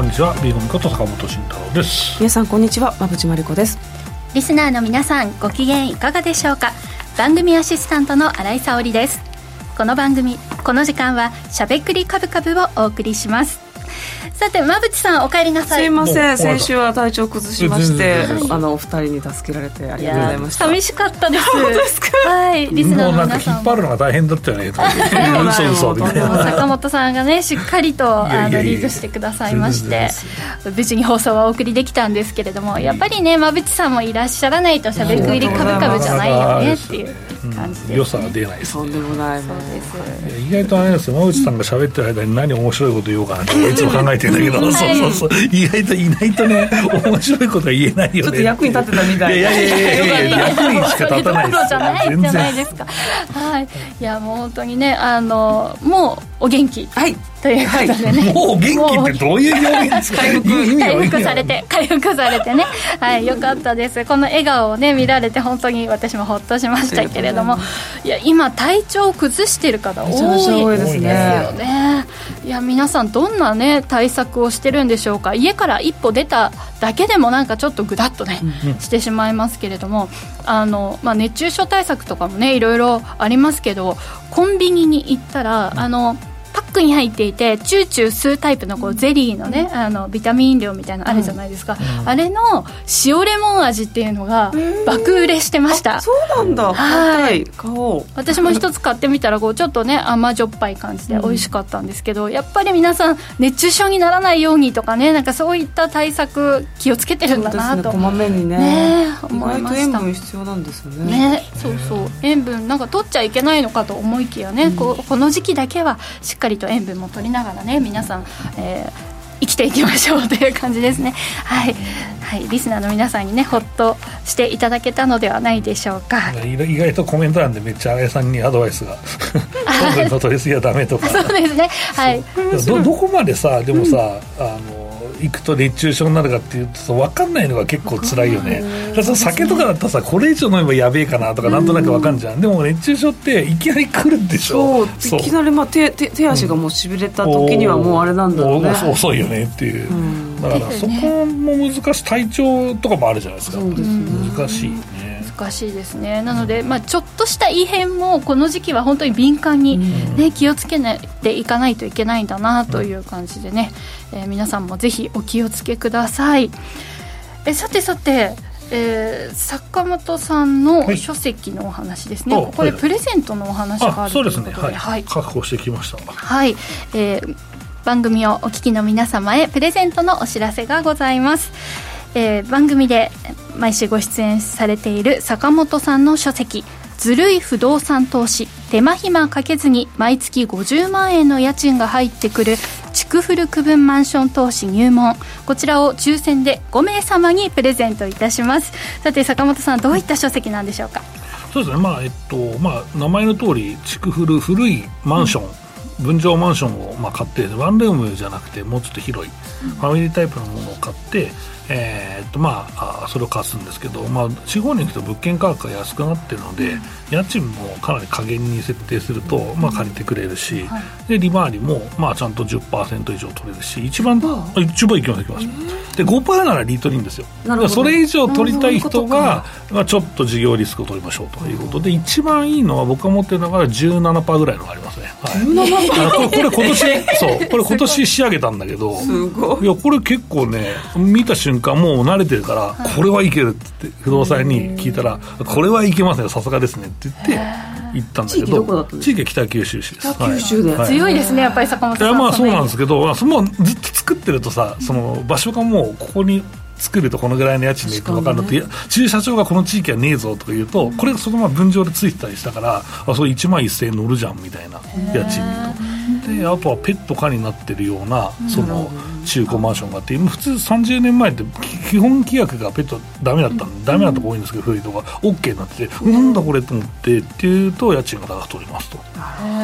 こんにちは。ビーゴミこと坂本慎太郎です。皆さんこんにちは。馬淵真理子です。リスナーの皆さんご機嫌いかがでしょうか？番組アシスタントの新井沙織です。この番組この時間はしゃべくりカブカブをお送りしますさて馬淵さんお帰りなさい。すいません。先週は体調崩しましてあのお二人に助けられてありがとうございました。寂しかったです。本当ですか？はいリスナーの皆さん引っ張るのが大変だったよね坂本さんがねしっかりとあのリードしてくださいまして。無事に放送はお送りできたんですけれどもやっぱりね馬淵さんもいらっしゃらないとしゃべくりカブカブじゃないよねっていう感じで、良さは出ないです、とんでもない。そうです。意外とあれですよ。馬淵さんが喋ってる間に何面白いこと言おうかなっていつも考えてるんだけど、そうそうそう。意外といないとね面白いことは言えないよね。ちょっと役に立ってたみたい。いやいやいやいや役にしか立たないですじゃないじゃないですか。はい。いやもう本当にねあのもうお元気。はい。ということでね、もう元気ってどういう表現ですか回復されて回復されてね。はいよかったです。この笑顔をね見られて本当に私もほっとしましたけれども。いや今体調を崩してる方多いですよね。いや皆さんどんなね対策をしてるんでしょうか。家から一歩出ただけでもなんかちょっとぐだっとね、してしまいますけれども。あの、まあ、熱中症対策とかもねいろいろありますけどコンビニに行ったらあのパックに入っていてチューチュー吸うタイプのこうゼリーのね、あのビタミン飲料みたいなのあるじゃないですか、うん、あれの塩レモン味っていうのが爆売れしてました。そうなんだ。はい。買おう。私も一つ買ってみたらこうちょっとね甘じょっぱい感じで美味しかったんですけど、うん、やっぱり皆さん熱中症にならないようにとかねなんかそういった対策気をつけてるんだなと、ね、こまめにね。ね思いました。塩分必要なんですよね。ねそうそう。塩分なんか取っちゃいけないのかと思いきやね、うん、ここの時期だけはしっかりと塩分も取りながらね皆さん、えー、生きていきましょうという感じですね。はい、はい、リスナーの皆さんにねほっとしていただけたのではないでしょうか。意外とコメント欄でめっちゃ新井さんにアドバイスが糖分の取りすぎはダメとか。そうですね。はい。どどこまでさでもさ、うん、あの行くと熱中症になるかっていうと分かんないのが結構辛いよね。だから酒とかだったらさこれ以上飲めばやべえかなとかなんとなく分かんじゃん、でも熱中症っていきなり来るでしょ。そういきなりまあ手手手足がもうしびれた時にはもうあれなんだろうね、うん、遅いよねっていう、うん、だからそこも難しい。体調とかもあるじゃないですか。ね、難しいね難しいですね。なので、まあ、ちょっとした異変もこの時期は本当に敏感にね、ね気をつけていかないといけないんだなという感じでね、えー、皆さんもぜひお気をつけください。えさてさてえー、坂本さんの書籍のお話ですね、はい、ここでプレゼントのお話があるということで、ね。はい、はい、確保してきました。はい、えー、番組をお聞きの皆様へプレゼントのお知らせがございますえー、番組で毎週ご出演されている坂本さんの書籍「ずるい不動産投資手間暇かけずに毎月50万円の家賃が入ってくる築古区分マンション投資入門。こちらを抽選で5名様にプレゼントいたします。さて坂本さんどういった書籍なんでしょうか？そうですね。まあえっとまあ名前の通り築古古いマンション、うん分譲マンションをまあ買ってワンルームじゃなくてもうちょっと広いファミリータイプのものを買ってえー、っとまあそれを貸すんですけど、まあ、地方に行くと物件価格が安くなってるので、家賃もかなり加減に設定すると、まあ、借りてくれるし、はい、で利回りも、まあ、ちゃんと10%以上取れるし一番一番。いきますいきます。で5%ならリートリンですよ。それ以上取りたい人が、まあ、ちょっと事業リスクを取りましょうということで一番いいのは僕が持ってるのが17%ぐらいのがありますね、はい、これこれ今年 そうこれ今年仕上げたんだけどすごいやこれ結構ね見た瞬間もう慣れてるから、はい、これはいけるって不動産に聞いたらこれはいけますねさすがですねって言って行ったんだけど地域は北九州市です。北九州で、はい、強いですねやっぱり坂本さんいやまあそうなんですけどそのずっと作ってるとさその場所がもうここに作るとこのぐらいの家賃でいく分かるのって、ね、駐車場がこの地域はねえぞとか言うと、うん、これそのまま分譲でついてたりしたからあそれ1万1000円乗るじゃんみたいな家賃と。であとはペット可になってるようなその、うん中古マンションがあって普通30年前って基本規約がペットダメだったんでダメなとこ多いんですけど古いとこ OK になっててなんだこれと思ってっていうと家賃が高く取りますと。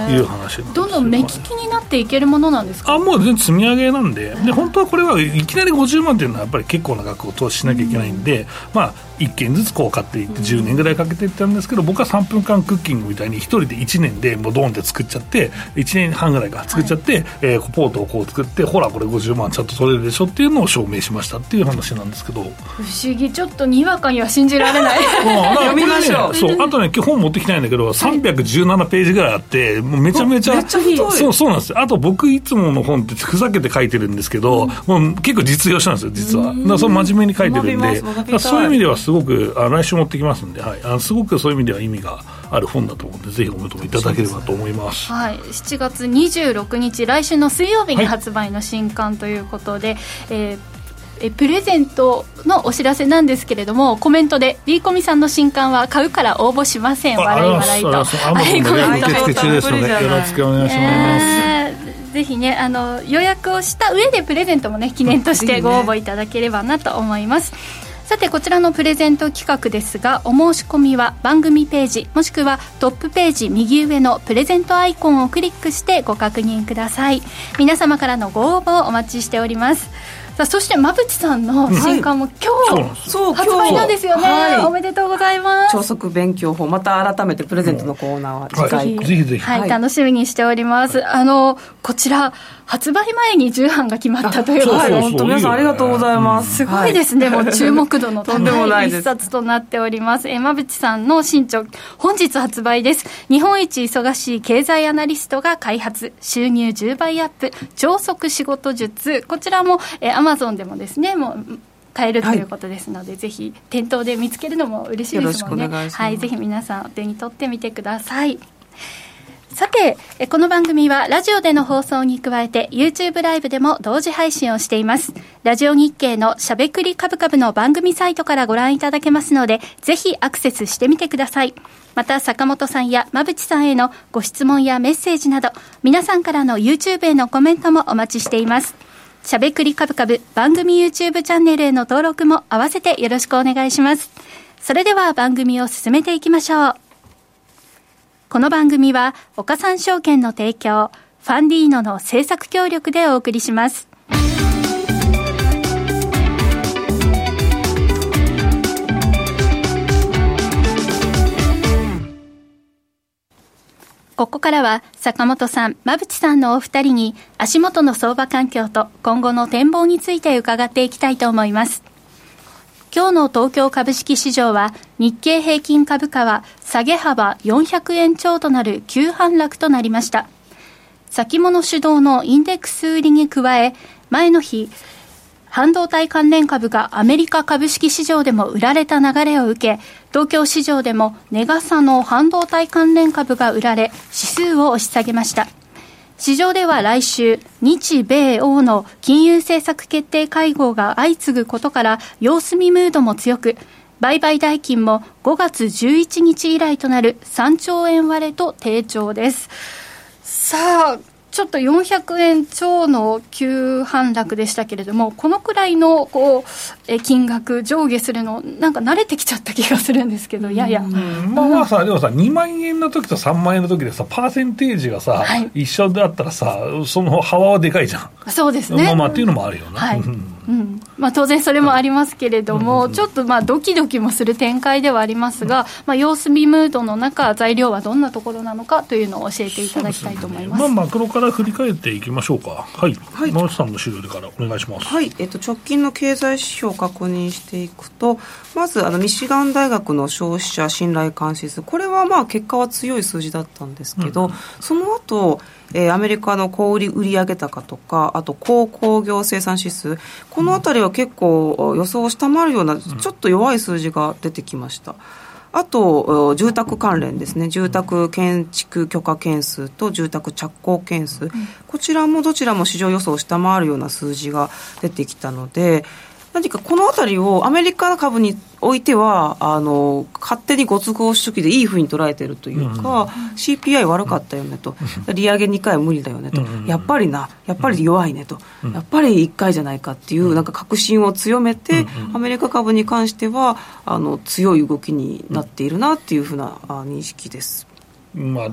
いう話どんどん目利きになっていけるものなんですか？あもう全然積み上げなんで。で本当はこれはいきなり50万っていうのはやっぱり結構な額を投資しなきゃいけないんで、まあ1件ずつこう買っていって10年ぐらいかけていったんですけど僕は3分間クッキングみたいに1人で1年でもうドーンって作っちゃって1年半ぐらいか作っちゃって、えー、ポートをこう作ってほらこれ50万ちゃんと取れるでしょっていうのを証明しましたっていう話なんですけど。不思議。ちょっとにわかには信じられない。読みましょう、そうあとね本持ってきたいんだけど317ページぐらいあってもうめちゃめちゃそうそうなんです。よあと僕いつもの本ってふざけて書いてるんですけど、うん、もう結構実用書なんですよ実は。だからそれ真面目に書いてるんでそういう意味ではすごくあ来週持ってきますんで、はい、あすごくそういう意味では意味がある本だと思うんでぜひお求めいただければと思います、はい、7月26日来週の水曜日に発売の新刊ということで、はい、えーえプレゼントのお知らせなんですけれどもコメントで B コミさんの新刊は買うから応募しません。笑い笑いと。はいコメント受付中ですのでよろしくお願いします、えー、ぜひねあの予約をした上でプレゼントもね記念としてご応募いただければなと思います、さてこちらのプレゼント企画ですがお申し込みは番組ページもしくはトップページ右上のプレゼントアイコンをクリックしてご確認ください。皆様からのご応募をお待ちしております。さあそして馬淵さんの新刊も今日、そう発売なんですよね、は。い、おめでとうございます。超速勉強法また改めてプレゼントのコーナーは次回、はい、ぜひぜひ、はい、楽しみにしております。あのこちら発売前に重版が決まったということで、本当皆さんありがとうございます。すごいですね、もう注目度の高い 一冊となっております。山渕さんの新著、本日発売です。日本一忙しい経済アナリストが開発、収入10倍アップ、超速仕事術、こちらも、えー、アマゾンでもですね、もう、買えるということですので、はい、ぜひ店頭で見つけるのも嬉しいですもんね。はい、ぜひ皆さんお手に取ってみてください。さて、この番組はラジオでの放送に加えて YouTube ライブでも同時配信をしています。ラジオ日経のしゃべくりカブカブの番組サイトからご覧いただけますので、ぜひアクセスしてみてください。また、坂本さんや馬淵さんへのご質問やメッセージなど、皆さんからの YouTube へのコメントもお待ちしています。しゃべくりカブカブ番組 YouTube チャンネルへの登録も合わせてよろしくお願いします。それでは番組を進めていきましょう。この番組は岡三証券の提供ファンディーノの制作協力でお送りしますここからは坂本さん、馬淵さんのお二人に足元の相場環境と今後の展望について伺っていきたいと思います。今日の東京株式市場は日経平均株価は下げ幅400円超となる急反落となりました。先物主導のインデックス売りに加え、前の日、半導体関連株がアメリカ株式市場でも売られた流れを受け、東京市場でもネガサの半導体関連株が売られ、指数を押し下げました。市場では来週、日米欧の金融政策決定会合が相次ぐことから、様子見ムードも強く、売買代金も5月11日以来となる3兆円割れと低調です。さあ、ちょっと400円超の急反落でしたけれども、このくらいのこうえ金額、上下するの、なんか慣れてきちゃった気がするんですけど、いやいや、まあさ、でもさ、2万円の時と3万円の時でさ、パーセンテージがさ、はい、一緒だったらさ、その幅はでかいじゃん。そうですね。まあまあっていうのもあるよね。はいうん。まあ、当然それもありますけれども、ちょっとまあドキドキもする展開ではありますが、まあ、様子見ムードの中、材料はどんなところなのかというのを教えていただきたいと思います、ね、まあ、マクロから振り返っていきましょうか、はい、はい、野内さんの資料でからお願いします、はい。えっと、直近の経済指標を確認していくと、まずあのミシガン大学の消費者信頼監視数、これはまあ結果は強い数字だったんですけど、うん、その後えー、アメリカの小売売上高とか、あと鉱工業生産指数、このあたりは結構予想を下回るような、ちょっと弱い数字が出てきました。あと、住宅関連ですね、住宅建築許可件数と住宅着工件数、こちらもどちらも市場予想を下回るような数字が出てきたので、何かこの辺りをアメリカ株においてはあの勝手にご都合主義でいいふうに捉えてるというか、うん、CPI 悪かったよねと、うん、利上げ2回は無理だよねと、うん、やっぱりな、やっぱり弱いねと、やっぱり1回じゃないかっていう、なんか確信を強めて、アメリカ株に関してはあの強い動きになっているなっていうふうな認識です。まあ、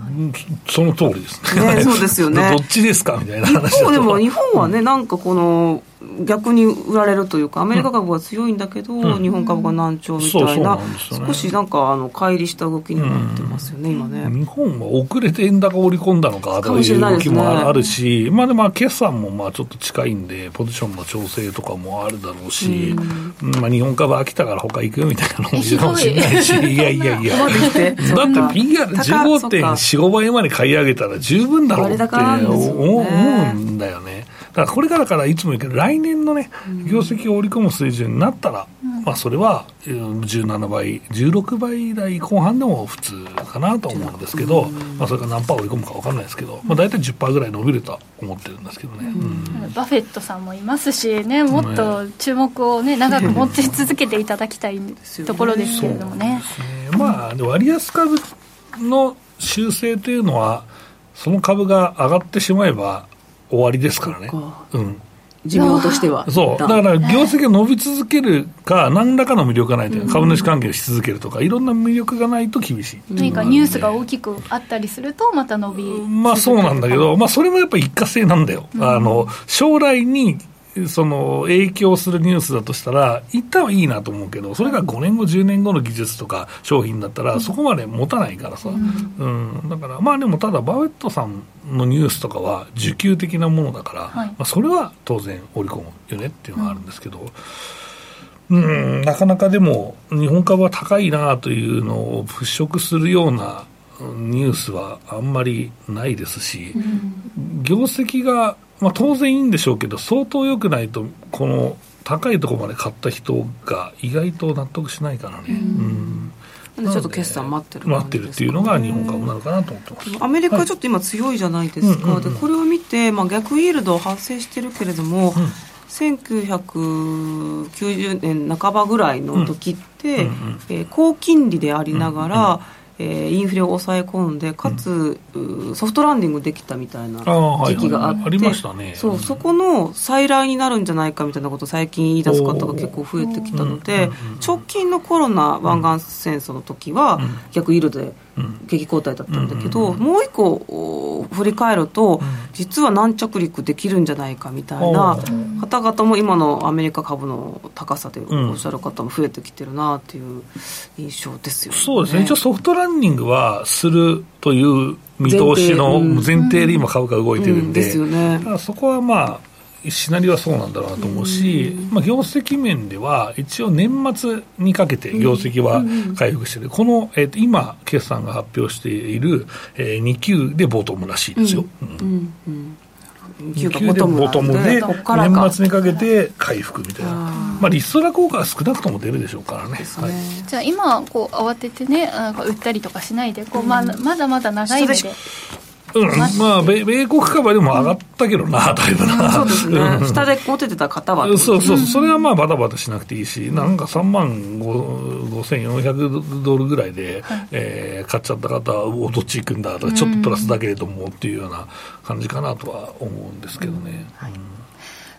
その通りです。ね。ねそうですよね。どっちですか？みたいな話一方でも日本はね、なんかこの、逆に売られるというかアメリカ株は強いんだけど、うん、日本株が難聴みたいな、ね、少しなんかあの乖離した動きになってますよね、今ね。日本は遅れて円高織り込んだのかという動きもあるし、ね、まあでも決算もまあちょっと近いんでポジションの調整とかもあるだろうし、うん、まあ、日本株飽きたから他行くよみたいなのもいるかもしれないし。い。やいやいや。だって PR15.45 倍まで買い上げたら十分だろうって思うんだよね。だからこれからからいつも言うけど、来年のね、業績を織り込む水準になったら、うん、まあそれは17倍、16倍台後半でも普通かなと思うんですけど、うん、まあそれが何パー織り込むか分かんないですけど、まあ大体10%ぐらい伸びるとは思ってるんですけどね。うん、バフェットさんもいますしね、もっと注目をね、長く持ち続けていただきたいところですけれどもね。ね。まあ、割安株の修正というのは、その株が上がってしまえば、終わりですからね。うん。寿命としては。そう。だから、業績が伸び続けるか、何らかの魅力がないという株主関係をし続けるとか、いろんな魅力がないと厳しい。何かニュースが大きくあったりすると、また伸びまあそうなんだけど、まあそれもやっぱり一過性なんだよ。あの、将来にその影響するニュースだとしたら、一旦はいいなと思うけど、それが5年後、10年後の技術とか商品だったら、そこまで持たないからさ、うん、うん、だから、まあでも、ただ、バーェットさんのニュースとかは、需給的なものだから、はい、まあ、それは当然、織り込むよねっていうのがあるんですけど。うん、なかなかでも、日本株は高いなというのを払拭するようなニュースはあんまりないですし、うん、業績がまあ、当然いいんでしょうけど、相当良くないと、この高いところまで買った人が意外と納得しないからね。うん。ちょっと決算待ってる、待ってるっていうのが日本株なのかなと思ってます、アメリカちょっと今強いじゃないですか、でこれを見て、まあ、逆イールド発生してるけれども、うん、1990年半ばぐらいの時って、うんうん、えー、高金利でありながら、うんうんえー、インフレを抑え込んでかつ、うん、ソフトランディングできたみたいな時期があって、ありましたね。そうそこの再来になるんじゃないかみたいなことを最近言い出す方が結構増えてきたので、直近のコロナ湾岸戦争の時は、逆イールドで景気後退だったんだけど、もう一個振り返ると、実は軟着陸できるんじゃないかみたいな方々も今のアメリカ株の高さでおっしゃる方も増えてきてるなっていう印象ですよね。そうですね。一応ソフトランニングはするという見通しの前提で今株価動いてるんで、ですよね、そこはまあシナリオはそうなんだろうなと思うし、まあ、業績面では、一応年末にかけて業績は回復してて、この、えー、と今、決算が発表している、えー、2級でボトムらしいですよ。うん。うん。2級でボトムで、年末にかけて回復みたいな、まあ、リストラ効果は少なくとも出るでしょうからね。はい、じゃあ、今こう、慌ててね、なんか売ったりとかしないで、こうまあ、まだまだ長い目で。うん、まあ米、米国株でも上がったけどな、だいぶな。そうですね。下で持ててた方は。そうそう、それはまあ、バタバタしなくていいし、なんか3万5400ドルぐらいで、はえ買っちゃった方は、おどっち行くんだとか、ちょっとプラスだけれどもっていうような感じかなとは思うんですけどね。はい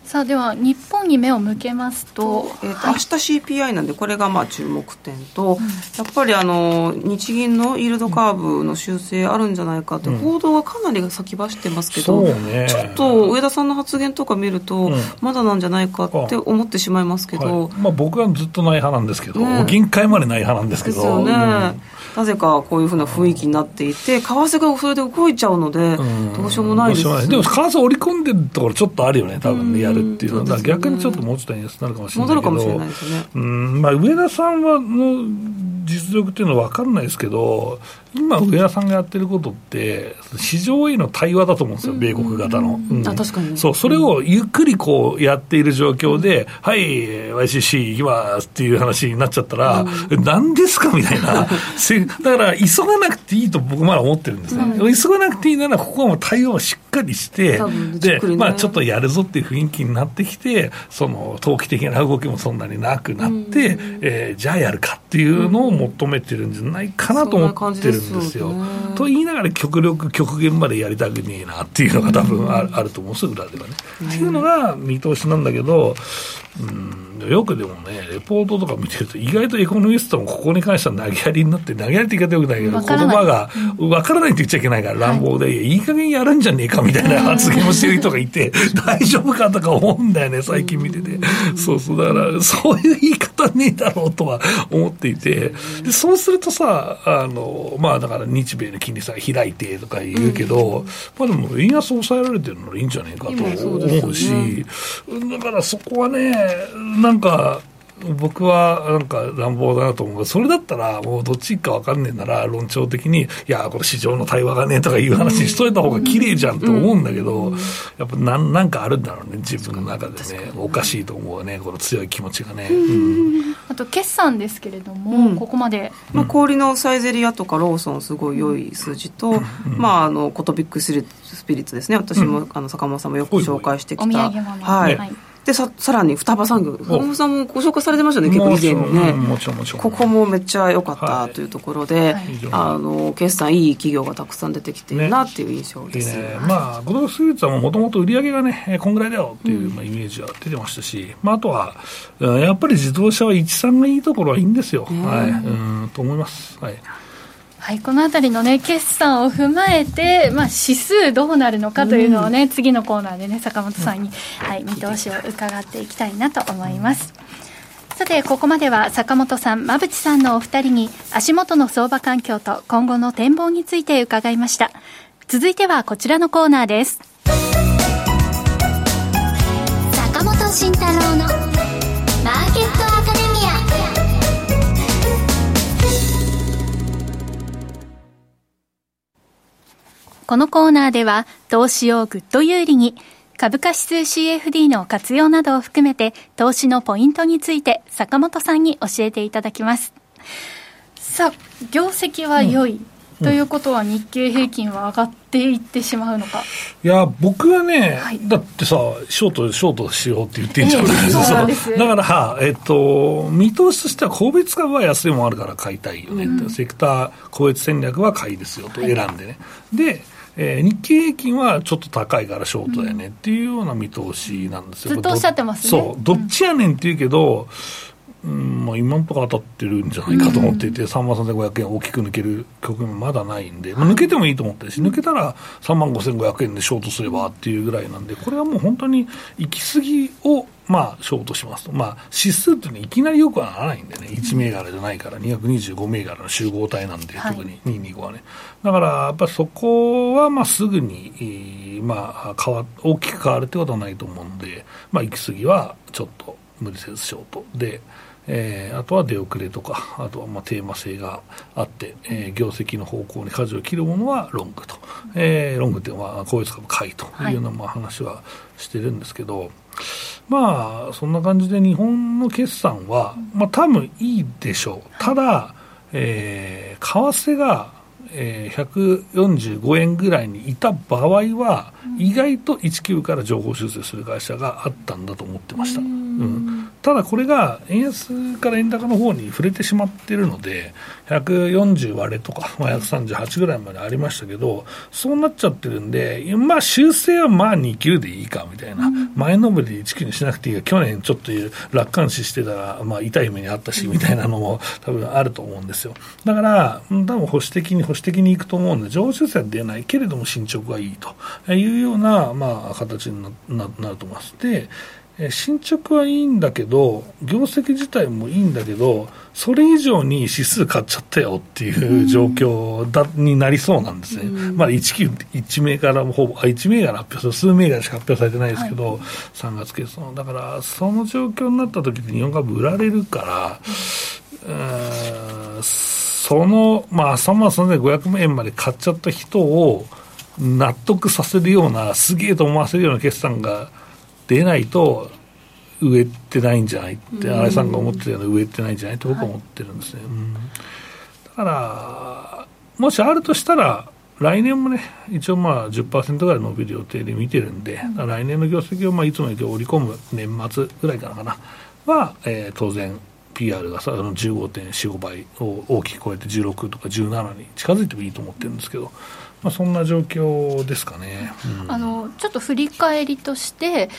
さあでは日本に目を向けますと,、えーと、はい、明日 CPI なんでこれがまあ注目点と、うん、やっぱりあの日銀のイールドカーブの修正あるんじゃないかって報道がかなり先走ってますけど、うんね、ちょっと上田さんの発言とか見ると、まだなんじゃないかって思ってしまいますけど、はい、まあ、僕はずっとない派なんですけど、ね、限界までない派なんですけど。ですよね、なぜかこういうふうな雰囲気になっていて、為替がそれで動いちゃうので、どうしようもないです、ね、でも為替織り込んでるところ、ちょっとあるよね、多分ね、やるっていうのは、逆にちょっともうちょっと円安になるかもしれないけど、戻るかもしれないですね、うん。まあ、上田さんはの実力っていうのは分かんないですけど、今、上田さんがやってることって、市場への対話だと思うんですよ、米国型の。あ確かに。そうそれをゆっくりこうやっている状況で、はい、YCC 行きますっていう話になっちゃったら、何ですかみたいな、だから急がなくていいと僕、まだ思ってるんですね、急がなくていいなら、ここはもう対応をしっかりして、でまあ、ちょっとやるぞっていう雰囲気になってきて、その投機的な動きもそんなになくなって、えー、じゃあやるかっていうのを求めてるんじゃないかなと思ってるんですよ。と言いながら極力極限までやりたくねえなっていうのが多分ある,、あると思うんです裏ではね。っていうのが見通しなんだけど、うん。よくでもね、レポートとか見てると、意外とエコノミストもここに関しては投げやりになって、投げやりって言い方よくないけど、言葉が分からないって言っちゃいけないから、乱暴で、い。い加減やるんじゃねえかみたいな発言をしてる人がいて、大丈夫かとか思うんだよね、最近見てて。そうそう、だから、そういう言い方ねえだろうとは思っていて、でそうするとさ、あの、まあだから日米の金利差開いてとか言うけど、まあでも、円安抑えられてるならいいんじゃねえかと思うし、だからそこはね、なんか、僕はなんか乱暴だなと思う。それだったら、もうどっちか分かんねえなら、論調的に、いや、これ市場の対話がねとかいう話しといた方が綺麗じゃんと思うんだけど、やっぱなんなんかあるんだろうね、自分の中でね、おかしいと思うね、この強い気持ちがね。あと、決算ですけれども、ここまで。まあ、氷のサイゼリアとかローソン、すごい良い数字と、まあ、あのコトビックスピリッツですね、私も、あの坂本さんもよく紹介してきた。はい、はいでささらに双葉産業。坂本さんもご紹介されてましたね結構以前ね。もちろんもちろん。ここもめっちゃ良かったというところで、はい、あの決算いい企業がたくさん出てきているなっていう印象です、ね。ね、まあゴルフスイーツはもともと売り上げがねこんぐらいだよっていう、まあ、イメージは出てましたし、まあ、あとはやっぱり自動車は13がいいところはいいんですよ、はい。うんと思います。はいはい、このあたりのね、決算を踏まえて、まあ、指数どうなるのかというのをね、うん、次のコーナーでね、坂本さんに、はい、見通しを伺っていきたいなと思います。さて、ここまでは坂本さん、馬淵さんのお二人に、足元の相場環境と今後の展望について伺いました。続いてはこちらのコーナーです。坂本慎太郎のこのコーナーでは投資をぐっと有利に株価指数 CFD の活用などを含めて投資のポイントについて坂本さんに教えていただきます。さあ、業績は良い。うん。ということは日経平均は上がっていってしまうのか。いや僕はね、はい、だってさショートショートしようって言ってんじゃないです。か、だからえっと見通しとしては個別株は安いもあるから買いたいよね、うん、セクター個別戦略は買いですよと選んでね、はい、でえー、日経平均はちょっと高いからショートやねっていうような見通しなんですよ、ずっとおっしゃってますね。そうどっちやねんって言うけど、うんまあ、今のところ当たってるんじゃないかと思っていて、うん、3万3500円大きく抜ける局面まだないんで、まあ、抜けてもいいと思ってるし、抜けたら3万5500円でショートすればっていうぐらいなんで、これはもう本当に行き過ぎを、まあ、ショートしますと、まあ、指数っていうのはいきなりよくはならないんでね、1銘柄じゃないから、225銘柄の集合体なんで、特に。225はね。だから、やっぱりそこはまあすぐに、まあ、変わ大きく変わるってことはないと思うんで、まあ、行き過ぎはちょっと無理せずショート。で。えー、あとは出遅れとか、あとはまあテーマ性があって、えー、業績の方向に舵を切るものはロングと、えー、ロングっていうのは、個別株買いというようなまあ話はしてるんですけど、はい、まあ、そんな感じで日本の決算は、まあ多分いいでしょう。ただ、えー、為替がえー、145円ぐらいにいた場合は、意外と19から情報修正する会社があったんだと思ってました、うん、ただこれが円安から円高の方に触れてしまっているので、140割れとか、まあ、138ぐらいまでありましたけど、そうなっちゃってるんで、まあ、修正はまあ2級でいいかみたいな、前のめりで1級にしなくていいが、去年ちょっと楽観視してたら、まあ、痛い目にあったしみたいなのも多分あると思うんですよ。だから、多分保守的に保守的にいくと思うんで、上昇性は出ないけれども進捗がいいというような、まあ、形にななると思います。で進捗はいいんだけど、業績自体もいいんだけど、それ以上に指数買っちゃったよっていう状況だ、になりそうなんですね。うん、まあ1、1銘柄もほぼ、1銘柄発表数銘柄しか発表されてないですけど、はい、3月決算。だから、その状況になった時に日本株売られるから、うん、その、まあ3万3500円まで買っちゃった人を納得させるような、すげえと思わせるような決算が、出ないと植えてないんじゃないって新井さんが思ってたような植えてないんじゃないって僕は思ってるんですね、はい、うん、だからもしあるとしたら来年もね一応まあ10%ぐらい伸びる予定で見てるんで、うん、来年の業績をまあいつもより織り込む年末ぐらいからかな。は、えー、当然 PR がさあの15.45倍を大きく超えて16とか17に近づいてもいいと思ってるんですけど、まあ、そんな状況ですかね、うん、あのちょっと振り返りとして、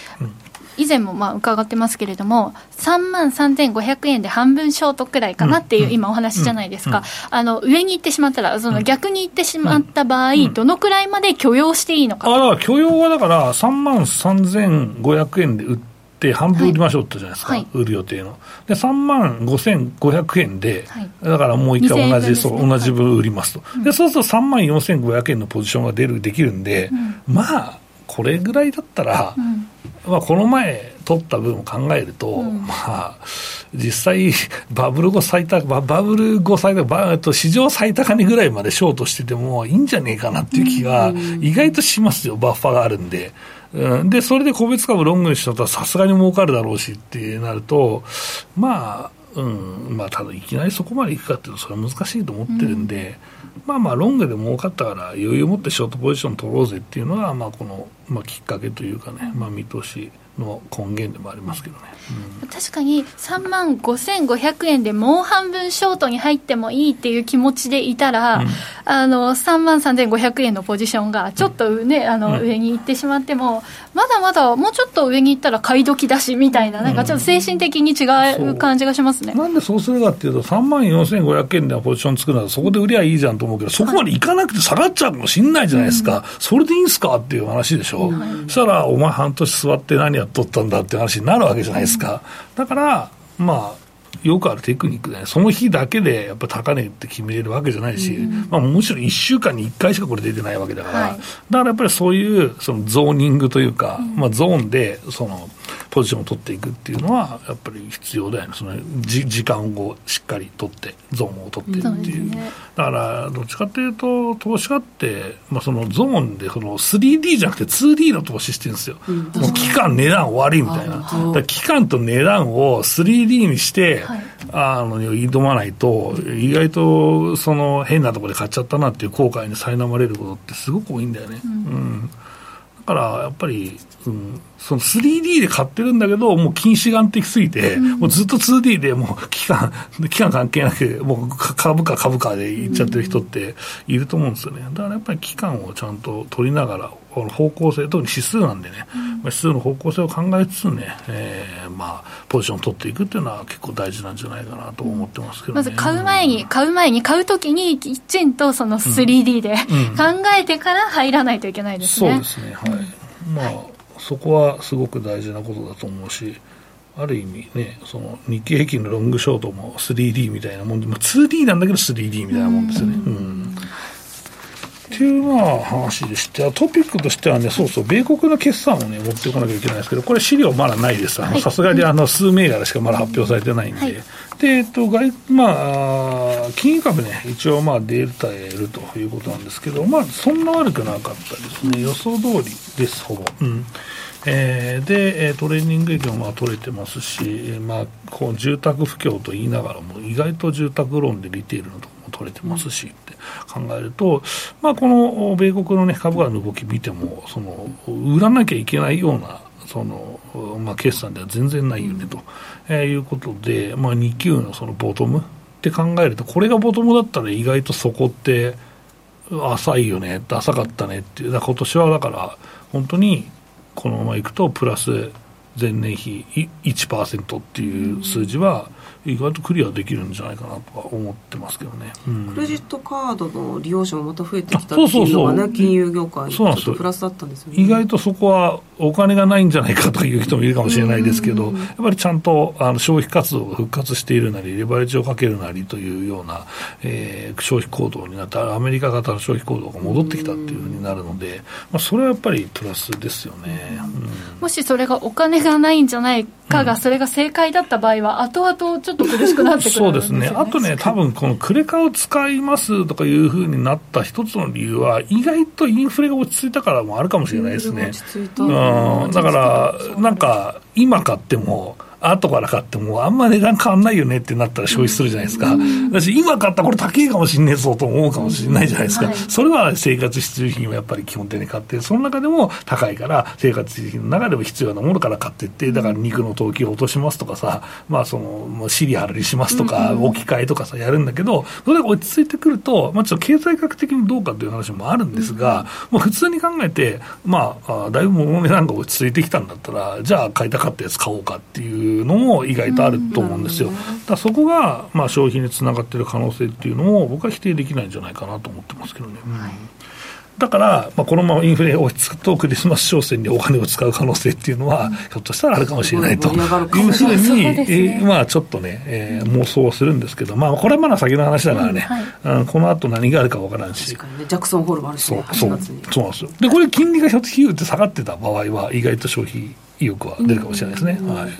以前もまあ伺ってますけれども、3万3500円で半分ショートくらいかなっていう、今お話じゃないですか、あの上に行ってしまったら、その逆に行ってしまった場合、どのくらいまで許容していいのか。あだ許容はだから、3万3500円で売って、半分売りましょうってじゃないですか、はい、売る予定の。で、3万5500円で、はい、だからもう一回同じ、ね、そう同じ分売りますと、はい、でそうすると3万4500円のポジションが出るできるんで、うん、まあ、これぐらいだったら、うん。まあ、この前取った分を考えると、うん、まあ、実際、バブル後最高、バブル後最高、バと史上最高値ぐらいまでショートしててもいいんじゃねえかなっていう気が意外としますよ、バッファがあるんで。うん、で、それで個別株ロングにしたらさすがに儲かるだろうしってなると、まあ、うん、まあ、ただいきなりそこまでいくかっていうと、それは難しいと思ってるんで、うん、まあまあ、ロングで儲かったから余裕を持ってショートポジション取ろうぜっていうのは、まあ、この、まあ、きっかけというかね、まあ、見通し。の根源でもありますけどね、うん、確かに3万5500円でもう半分ショートに入ってもいいっていう気持ちでいたら、うん、あの3万3500円のポジションがちょっとね、うん、あの上に行ってしまっても、まだまだもうちょっと上に行ったら買い時だしみたいな、なんかちょっと精神的に違う感じがしますね、なんでそうするかっていうと、3万4500円でポジション作るなら、そこで売りゃいいじゃんと思うけど、そこまで行かなくて下がっちゃうかもしれないじゃないですか、それでいいんすかっていう話。でしょ、そしたら、お前、半年座って何やっとったんだっていう話になるわけじゃないですか。だから、まあ、よくあるテクニックで、ね、その日だけでやっぱ高値って決めれるわけじゃないし、うん、まあ、むしろ1週間に1回しかこれ出てないわけだから、はい、だからやっぱりそういうそのゾーニングというか、うん、まあ、ゾーンでそのポジションを取っていくっていうのは、やっぱり必要だよね、そのじ時間をしっかり取って、ゾーンを取ってっていう、ね、だからどっちかっていうと、投資家って、まあ、そのゾーンでその 3D じゃなくて 2D の投資してるんですよ、うん、もう期間、値段終わりみたいな、だ期間と値段を 3D にして、はい、あの挑まないと、意外とその変なところで買っちゃったなっていう後悔に苛まれることってすごく多いんだよね。うん、うんからやっぱり、うん、その 3D で買ってるんだけど、もう近視眼的すぎて、うん、もうずっと 2D でもう期間、期間関係なく、もう株価株価でいっちゃってる人っていると思うんですよね。だからやっぱり期間をちゃんと取りながら、方向性、特に指数なんでね、うん、指数の方向性を考えつつね、えー、まあ、ポジションを取っていくっていうのは結構大事なんじゃないかなと思ってますけど、ね、まず買う前に、買う前に、買うときにきちんとその 3D で、考えてから入らないといけないですね。そうですね、はい。まあ、そこはすごく大事なことだと思うし、ある意味ね、その日経平均のロングショートも 3D みたいなもんで、まあ、2D なんだけど 3D みたいなもんですよね。うんっていうまあ話でして、トピックとしてはね、そうそう、米国の決算をね、持ってこなきゃいけないですけど、これ資料まだないです。さすがにあの数銘柄しかまだ発表されてないんで。はい、で、えっと、外、まあ、金融株ね、一応まあデータえるということなんですけど、まあ、そんな悪くなかったですね。予想通りです、ほぼ。うん。えー、で、トレーニング営業も取れてますし、まあ、こう住宅不況と言いながらも、意外と住宅ローンでリテールのとこ取れてますし、って考えると、まあ、この米国の、ね、株価の動き見ても、その売らなきゃいけないような、そのまあ、決算では全然ないよねと、えー、いうことで、まあ、2級のそのボトムって考えると、これがボトムだったら意外とそこって、浅いよね、浅かったねっていう、今年はだから、本当にこのままいくと、プラス前年比1%っていう数字は、意外とクリアできるんじゃないかなとは思ってますけどね、うん、クレジットカードの利用者もまた増えてきたっていうのがね金融業界ちょっとプラスだったんですよね。意外とそこはお金がないんじゃないかという人もいるかもしれないですけど、やっぱりちゃんとあの消費活動が復活しているなりレバレッジをかけるなりというような、えー、消費行動になってアメリカ型の消費行動が戻ってきたっていうふうになるので、まあ、それはやっぱりプラスですよね、うん、もしそれがお金がないんじゃないかが、それが正解だった場合は後々ちょっと苦しくなってくるそうですね、あとね、多分このクレカを使いますとかいうふうになった一つの理由は、意外とインフレが落ち着いたからもあるかもしれないですね。うん、だから、なんか、今買っても、後から買っても、あんま値段変わんないよねってなったら消費するじゃないですか。だし、今買ったこれ高いかもしんねえぞと思うかもしれないじゃないですか。それは生活必需品をやっぱり基本的に買って、その中でも高いから、生活必需品の中でも必要なものから買っていって、だから肉の投機を落としますとかさ、まあその、シリアルにしますとか、置き換えとかさ、やるんだけど、それが落ち着いてくると、まあちょっと経済学的にどうかという話もあるんですが、まあ普通に考えて、まあ、だいぶ物の値段が落ち着いてきたんだったら、じゃあ買いたかったやつ買おうかっていうのも意外とあると思うんですよ。だそこが、まあ消費につながっている可能性っていうのを僕は否定できないんじゃないかなと思ってますけどね。はい。だから、まあ、このままインフレ落ち着くと、クリスマス商戦にお金を使う可能性っていうのは、ひょっとしたらあるかもしれないというふうに、ね。えー、まあ、ちょっとね、えー、妄想するんですけど、まあ、これはまだ先の話だからね、うんはい、この後何があるか分からんし。確かにね、ジャクソンホールもあるし、ね、そうそう。そうなんですよ。で、これ、金利がひょっとヒューって下がってた場合は、意外と消費意欲は出るかもしれないですね。はい、うん。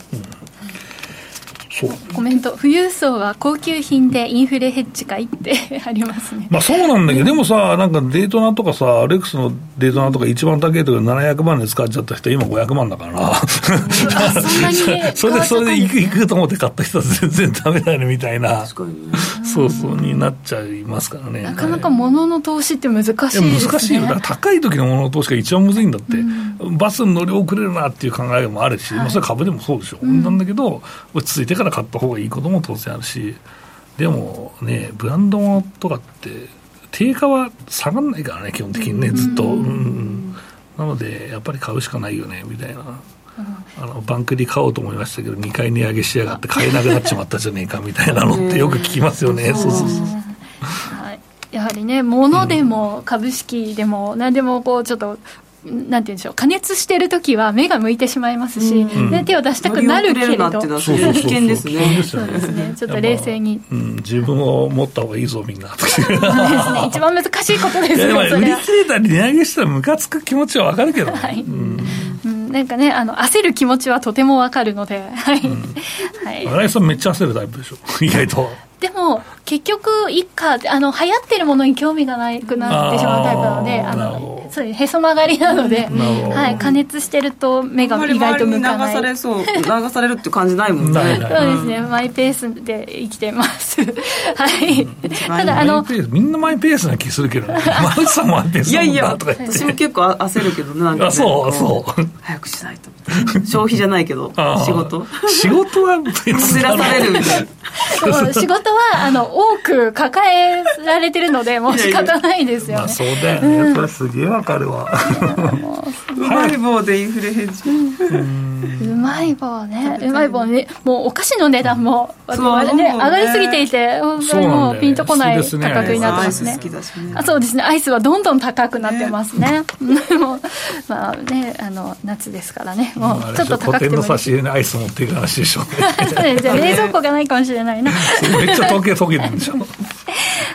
コメント、富裕層は高級品でインフレヘッジかいって ありますね。まあそうなんだけど、でもさ、なんかデートナとかさ、アレックスのデートナとか一番高いところ700万で使っちゃった人、今500万だからな。そんなに、それで、それで行く行くと思って買った人は全然ダメだねみたいな。そうそうになっちゃいますからね。なかなか物の投資って難しいですね。難しいよ。だから高い時の物の投資が一番むずいんだって。うん、バスに乗り遅れるなっていう考えもあるし、はい、まあそれ株でもそうでしょ。うん、なんだけど、落ち着いてから買った方がいいことも当然あるし、でもね、ブランド物とかって、定価は下がらないからね、基本的にね、ずっと。うん、なので、やっぱり買うしかないよね、みたいな。あのバンクで買おうと思いましたけど、2回値上げしやがって買えなくなっちまったじゃねえかみたいなのってよく聞きますよね、そうそうそう。やはりね、物でも株式でも、何でもこうちょっとなんていうんでしょう、加熱してる時は目が向いてしまいますし、うん、手を出したくなるけれど、危険ですね。そうですね。ちょっと冷静に。うん、自分を持った方がいいぞ、みんな。ですね。一番難しいことですね。売り切れたり値上げしたらムカつく気持ちはわかるけど、はい。うんなんかね、あの焦る気持ちはとてもわかるので、はい。はい。新井さん、めっちゃ焦るタイプでしょ、意外と。でも、結局、一家、あの、流行ってるものに興味がなくなってしまうタイプなので、あの、そういうへそ曲がりなので、はい、加熱してると目が意外と向かない。流されそう、流されるって感じないもんね。そうですね、マイペースで生きてます。はい。ただ、あの、みんなマイペースな気するけど、ね、マウスさんマイペースなんだとか言って。私も結構焦るけどなんか、ね、そうそう。早くしないと。消費じゃないけど、仕事。仕事は別に。焦らされるみたいな。仕事は、あの、多く抱えられてるので、もう仕方ないですよね。まあ、そうだよね。それすげえわかるわ。うまい棒でインフレヘッジ。うまい棒ね。うまい棒ね。もうお菓子の値段も、ね、上がりすぎていて、本当にもうピンとこない価格になってますね。あそうですね。アイスはどんどん高くなってますね。まあね、あの、夏ですからね。もうちょっと高くても。の差し入れにアイス持っていく話でしょうね。じゃ冷蔵庫がないかもしれないな。めっちゃ溶け溶けてるんでしょ。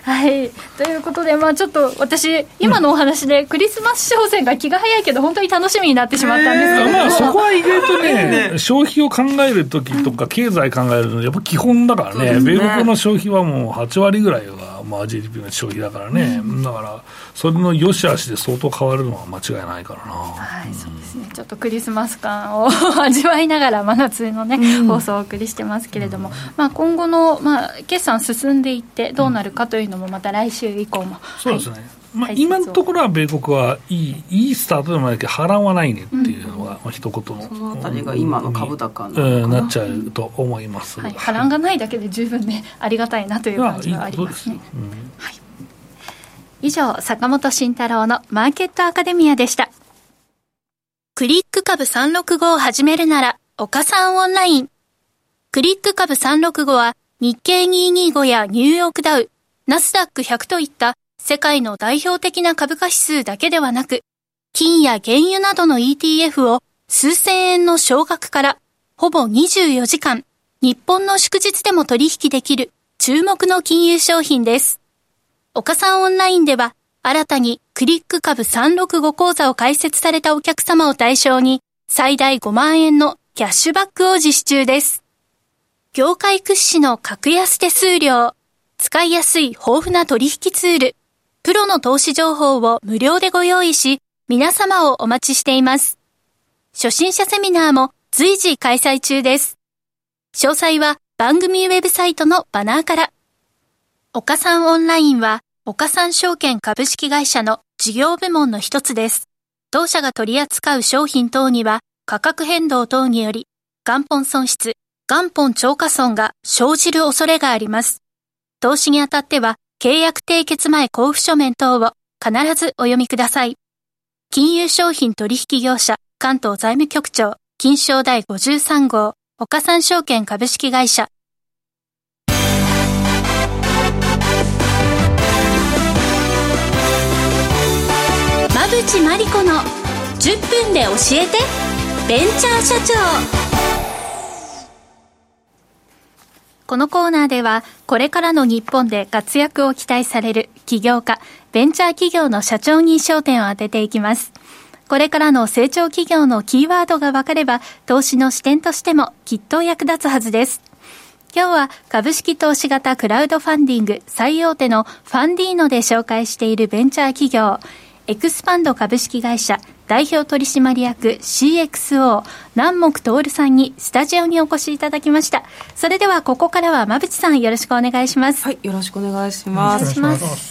はい。ということで、まあちょっと私、今のお話でクリスマス商戦が気が早いけど、本当に楽しみになってしまったんですけど、まあそこは意外とね、消費を考えるときとか、経済考えるのやっぱ基本だからね、米国の消費はもう8割ぐらいが、まあ、GDP の消費だからね、だから、それの良し悪しで相当変わるのは間違いないからな。はい、そうですね。ちょっとクリスマス感を味わいながら、真夏のね、放送をお送りしてますけれども、まあ今後の、まあ、決算進んでいってどうなるかというのも、また来週以降も。そうですね。まあ、今のところは米国はいいいいスタートでもないけど波乱はないねっていうのが、まあ一言のそのあたりが今の株高な,、うん、なっちゃうと思います、はい、波乱がないだけで十分ねありがたいなという感じはありますね、うん、はい、以上坂本慎太郎のマーケットアカデミアでした。クリック株365を始めるなら岡さんオンライン。クリック株365は日経225やニューヨークダウ。ナスダック100といった世界の代表的な株価指数だけではなく、金や原油などの ETF を数千円の少額からほぼ24時間、日本の祝日でも取引できる注目の金融商品です。岡さんオンラインでは、新たにクリック株365講座を開設されたお客様を対象に、最大5万円のキャッシュバックを実施中です。業界屈指の格安手数料、使いやすい豊富な取引ツール、プロの投資情報を無料でご用意し、皆様をお待ちしています。初心者セミナーも随時開催中です。詳細は番組ウェブサイトのバナーから。岡三オンラインは、岡三証券株式会社の事業部門の一つです。当社が取り扱う商品等には、価格変動等により、元本損失、元本超過損が生じる恐れがあります。投資にあたっては、契約締結前交付書面等を必ずお読みください。金融商品取引業者関東財務局長金賞第53号岡三証券株式会社馬淵真理子の10分で教えてベンチャー社長。このコーナーではこれからの日本で活躍を期待される起業家ベンチャー企業の社長に焦点を当てていきます。これからの成長企業のキーワードが分かれば投資の視点としてもきっと役立つはずです。今日は株式投資型クラウドファンディング最大手のファンディーノで紹介しているベンチャー企業。エクスパンド株式会社代表取締役 CXO 南木徹さんにスタジオにお越しいただきました。それではここからは馬淵さんよろしくお願いします。はいよろしくお願いします。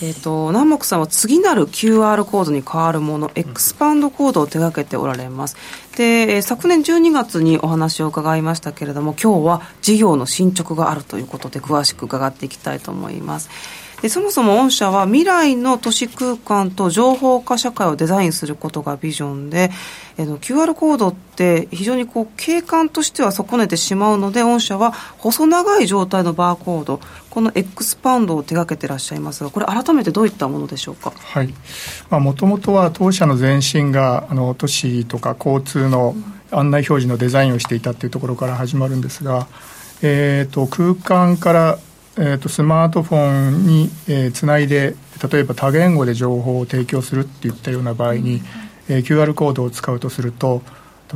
えっ、ー、と南木さんは次なる QR コードに変わるものエクスパンドコードを手掛けておられます。で昨年12月にお話を伺いましたけれども今日は事業の進捗があるということで詳しく伺っていきたいと思いますでそもそも御社は未来の都市空間と情報化社会をデザインすることがビジョンで、えの QR コードって非常にこう景観としては損ねてしまうので御社は細長い状態のバーコードこの X パンドを手掛けてらっしゃいますがこれ改めてどういったものでしょうか？はもともとは当社の前身があの都市とか交通の案内表示のデザインをしていたというところから始まるんですが、えーと空間からえーと、スマートフォンに、えー、つないで例えば多言語で情報を提供するっていったような場合に、えー、QR コードを使うとすると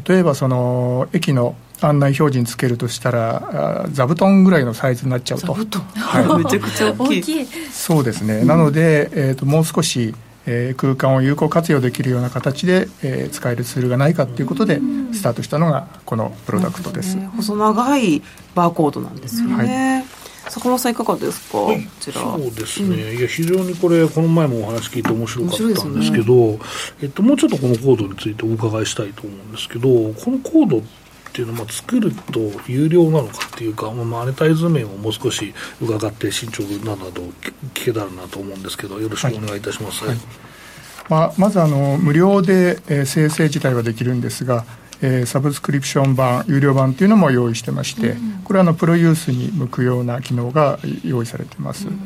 例えばその駅の案内表示につけるとしたら座布団ぐらいのサイズになっちゃうと、はい、めちゃくちゃ大きい。そうですね、うん、なので、えーと、もう少し、えー、空間を有効活用できるような形で、えー、使えるツールがないかということでスタートしたのがこのプロダクトです、ね、細長いバーコードなんですよね、はい坂本さんいかがですか、はい、そうですね、うん、いや非常にこれこの前もお話聞いて面白かったんですけど、ね、えっと、もうちょっとこのコードについてお伺いしたいと思うんですけどこのコードっていうのは作ると有料なのかっていうか、まあ、マネタイズ面をもう少し伺って進捗など聞けたらなと思うんですけどよろしくお願いいたします、はいはい、まあ、まずあの無料で、えー、生成自体はできるんですがえー、サブスクリプション版有料版っていうのも用意してまして、うん、これはあのプロユースに向くような機能が用意されています、うん、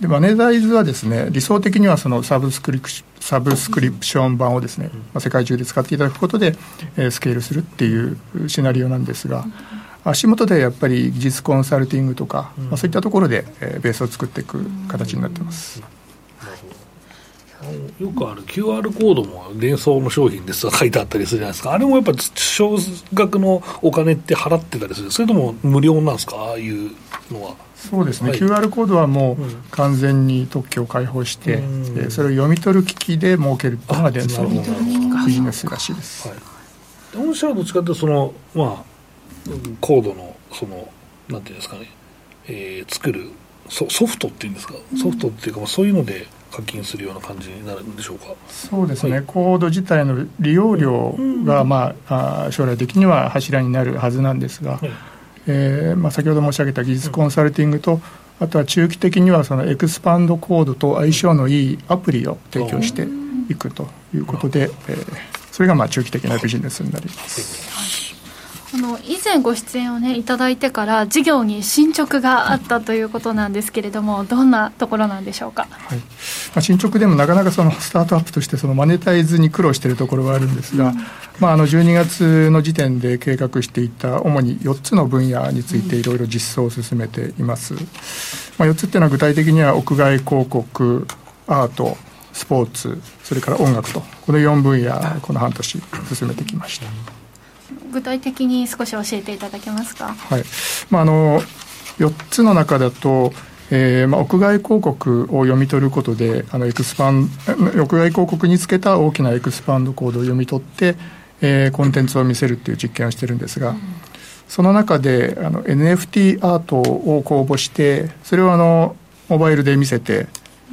でマネタイズはですね理想的にはそのサブスクリプサブスクリプション版をですね、まあ、世界中で使っていただくことで、えー、スケールするっていうシナリオなんですが、足元でやっぱり技術コンサルティングとか、まあ、そういったところで、えー、ベースを作っていく形になってます。よくある QR コードも連想の商品ですとか書いてあったりするじゃないですか、あれもやっぱ少額のお金って払ってたりする、それとも無料なんですか、ああいうのは。そうですね、はい、QR コードはもう完全に特許を開放して、うん、それを読み取る機器で設けるというのが伝送のビジネスらしいです。はい、御社はどっちかというとその、まあ、コードのそのなんていうんですかね、えー、作るソソフトっていうんですか、ソフトっていうか、そういうので課金するような感じになるんでしょうか？そうですね、はい、コード自体の利用料が、まあ、あ将来的には柱になるはずなんですが、はい、えー、まあ、先ほど申し上げた技術コンサルティングと、あとは中期的にはそのエクスパンドコードと相性のいいアプリを提供していくということで、えー、それがまあ中期的なビジネスになります。あの以前ご出演をねいただいてから事業に進捗があったということなんですけれどもどんなところなんでしょうか、はい。まあ、進捗でもなかなかその スタートアップとしてそのマネタイズに苦労しているところはあるんですが、うん、まあ、あの12月の時点で計画していた主に4つの分野についていろいろ実装を進めています、まあ、4つっていうのは具体的には屋外広告アートスポーツそれから音楽とこの4分野この半年進めてきました。具体的に少し教えていただけますか？はいまあ、あの4つの中だとえーまあ、屋外広告を読み取ることであのエクスパン屋外広告につけた大きなエクスパンドコードを読み取って、えー、コンテンツを見せるっていう実験をしてるんですが、うん、その中であの NFT アートを公募してそれをあのモバイルで見せて、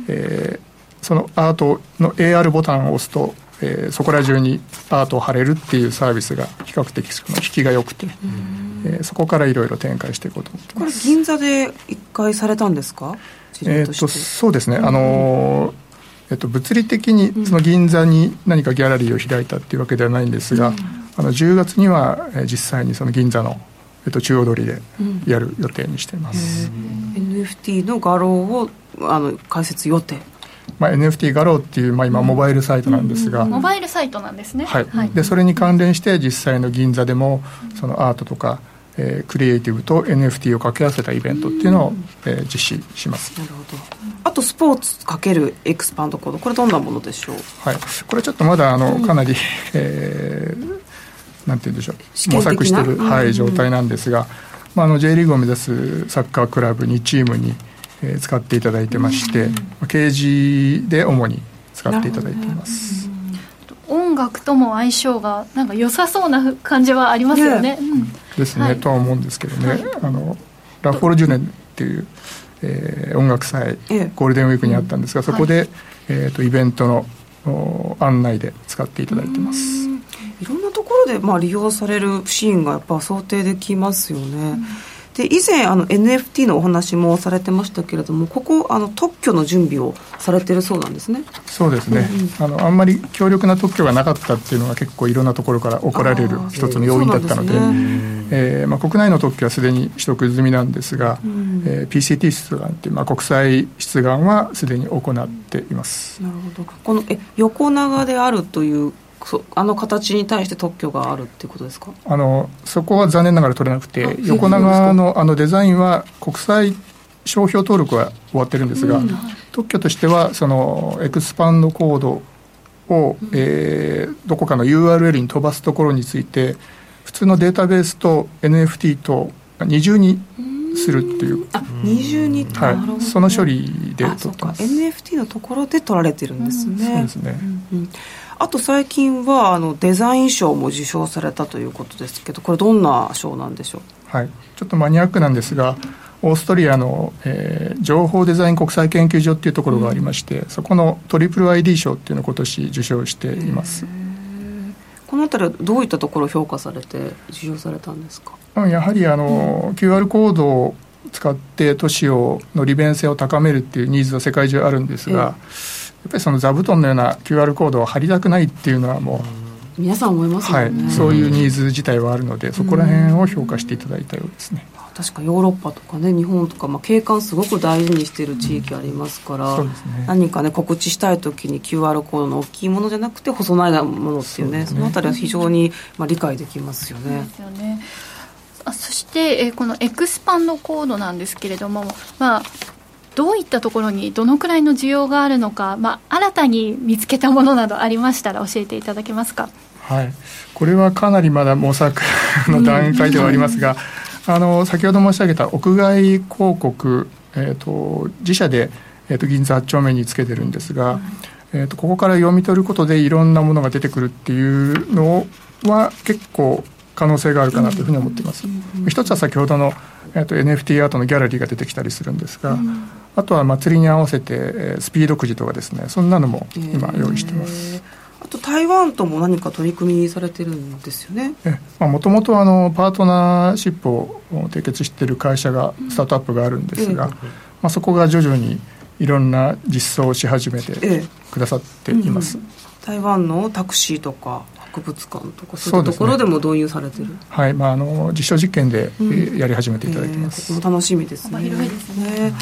えー、そのアートの AR ボタンを押すと、えー、そこら中にアートを貼れるっていうサービスが比較的その引きが良くて、えー、そこからいろいろ展開していこうと思ってます。これ銀座で一回されたんですか？えー、とそうですね、あのえっと、物理的にその銀座に何かギャラリーを開いたっていうわけではないんですが、うん、あの10月には実際にその銀座の、えっと、中央通りでやる予定にしています、うん、NFT の画廊をあの開設予定まあ、NFT 画廊っていう、まあ、今モバイルサイトなんですが、うん、モバイルサイトなんですね、はい、はい、でそれに関連して実際の銀座でもそのアートとかえー、クリエイティブと NFT を掛け合わせたイベントっていうのを、えー、実施します。なるほど。あとスポーツかけるエクスパンドコードこれどんなものでしょう？はい。これちょっとまだあの、かなり、えー、なんて言うんでしょう。模索してる、はい、状態なんですが、まあ、あの J リーグを目指すサッカークラブ2チームに、えー、使っていただいてまして、掲示で主に使っていただいています、音楽とも相性がなんか良さそうな感じはありますよね。ですね、はい、とは思うんですけどね、はい、あのラフォルジュネンっていう、えー、音楽祭、ゴールデンウィークにあったんですが、そこで、はい、えーと、イベントの案内で使っていただいてます。いろんなところで、まあ、利用されるシーンがやっぱ想定できますよね。うんで以前あの NFT のお話もされてましたけれどもここあの特許の準備をされてるそうなんですね。そうですね、うんうん、あのあんまり強力な特許がなかったっていうのが結構いろんなところから怒られる一つの要因だったので。で、ね、えー、まあ、国内の特許はすでに取得済みなんですが、うん、えー、PCT 出願っていう、まあ、国際出願はすでに行っています。なるほど。このえ横長であるというあの形に対して特許があるっていうことですか？あのそこは残念ながら取れなくて横長のあのデザインは国際商標登録は終わってるんですが、うん、特許としてはそのエクスパンドコードを、うん、えー、どこかの URL に飛ばすところについて普通のデータベースと NFT と二重にするっていう、あ二重に、はい、その処理で取ってます。NFT のところで取られてるんですね、そうですね、うんあと最近はあのデザイン賞も受賞されたということですけどこれどんな賞なんでしょう？はい。ちょっとマニアックなんですがオーストリアの、えー、情報デザイン国際研究所っていうところがありまして、うん、そこのトリプル ID 賞っていうのを今年受賞しています。この辺りはどういったところを評価されて受賞されたんですか？やはりあの、うん、QR コードを使って都市をの利便性を高めるっていうニーズは世界中あるんですが、っぱりその座布団のような QR コードを貼りたくないっていうのはもう、皆さん思いますよね、はい、そういうニーズ自体はあるのでそこら辺を評価していただいたようですね。確かヨーロッパとかね日本とか、まあ、景観すごく大事にしている地域ありますから、うんね、何かね告知したい時に QR コードの大きいものじゃなくて細長いものっていうね、ね、そのあたりは非常に、まあ、理解できますよね。ですよね。あそして、えこのエクスパンドコードなんですけれども、まあ、どういったところにどのくらいの需要があるのか、まあ、新たに見つけたものなどありましたら教えていただけますか？はい、これはかなりまだ模索の段階ではありますが、あの先ほど申し上げた屋外広告、えーと、自社で、えーと、銀座8丁目につけてるんですが、えーと、ここから読み取ることでいろんなものが出てくるっていうのは結構可能性があるかなというふうに思っています。一つは先ほどの、えー、と NFT アートのギャラリーが出てきたりするんですが、あとは祭りに合わせてスピードくじとかですねそんなのも今用意してます。あと台湾とも何か取り組みされてるんですよね？もともとパートナーシップを締結している会社がスタートアップがあるんですが、まあ、そこが徐々にいろんな実装をし始めてくださっています、台湾のタクシーとか博物館とかそういうところでも導入されてる、ね、はい、まあ、あの実証実験で、やり始めていただいてます、えー、楽しみですね。広いですね、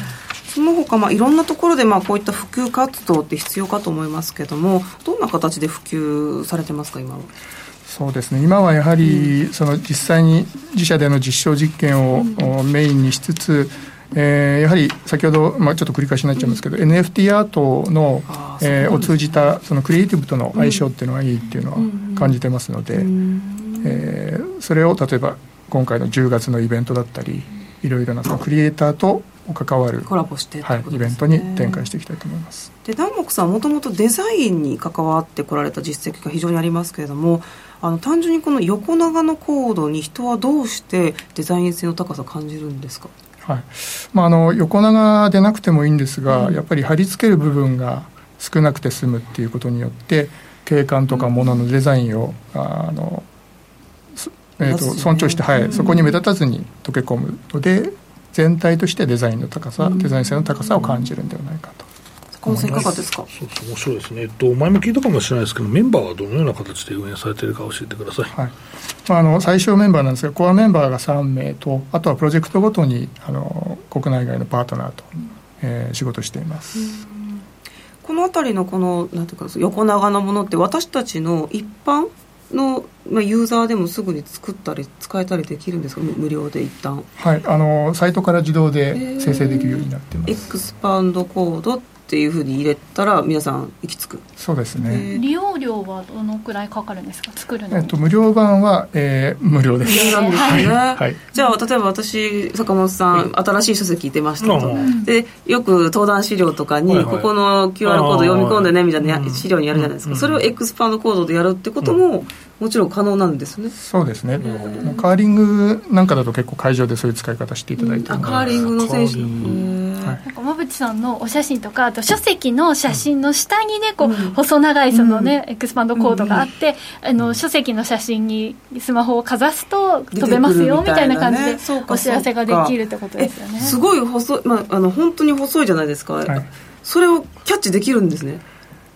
その他、まあ、いろんなところで、まあ、こういった普及活動って必要かと思いますけどもどんな形で普及されてますか今は？そうですね。今はやはり、うん、その実際に自社での実証実験を、うん、メインにしつつ、えー、やはり先ほど、まあ、ちょっと繰り返しになっちゃいますけど、うん、NFT アートの、えー、を通じたそのクリエイティブとの相性っていうのがいいっていうのは感じてますので、えー、それを例えば今回の10月のイベントだったりいろいろなそのクリエイターと関わるコラボして、ね、はい、イベントに展開していきたいと思います。で南北さんもともとデザインに関わってこられた実績が非常にありますけれどもあの単純にこの横長のコードに人はどうしてデザイン性の高さを感じるんですか？はい。まあ、あの横長でなくてもいいんですが、うん、やっぱり貼り付ける部分が少なくて済むっていうことによって景観とかもののデザインを、うん、あのえーと、尊重して、はい、そこに目立たずに溶け込むので全体としてデザインの高さ、デザイン性の高さを感じるんではないかと。坂本さんいかがですか？そうそう面白いですね、えっと、前も聞いたかもしれないですけどメンバーはどのような形で運営されているか教えてください、はい。まあ、あの最小メンバーなんですがコアメンバーが3名とあとはプロジェクトごとにあの国内外のパートナーと、えー、仕事しています。この辺りのこのなんていうか横長のものって私たちの一般の、まあ、ユーザーでもすぐに作ったり使えたりできるんですか？無料で一旦。はいあのサイトから自動で生成できるようになってます、エクスパンドコードっていうふうに入れたら皆さん行き着く？そうですね。利用料はどのくらいかかるんですか？作るのえっと、無料版は、えー、無料です。無料なんですね、はい、じゃあ例えば私坂本さん、はい、新しい書籍出ましたと、でよく登壇資料とかに、はいはい、ここの QR コード読み込んでねみたいな資料にやるじゃないですか、それをエクスパンドコードでやるってことも、もちろん可能なんですね。そうですね。カーリングなんかだと結構会場でそういう使い方していただいて。るカーリングの選手なんか馬淵さんのお写真とかあと書籍の写真の下にねこう、細長いそのね、エクスパンドコードがあって、あの書籍の写真にスマホをかざすと飛べますよみたいな感じでお知らせができるってことですよね。すごい細い、まあ、あの本当に細いじゃないですか、はい、それをキャッチできるんですね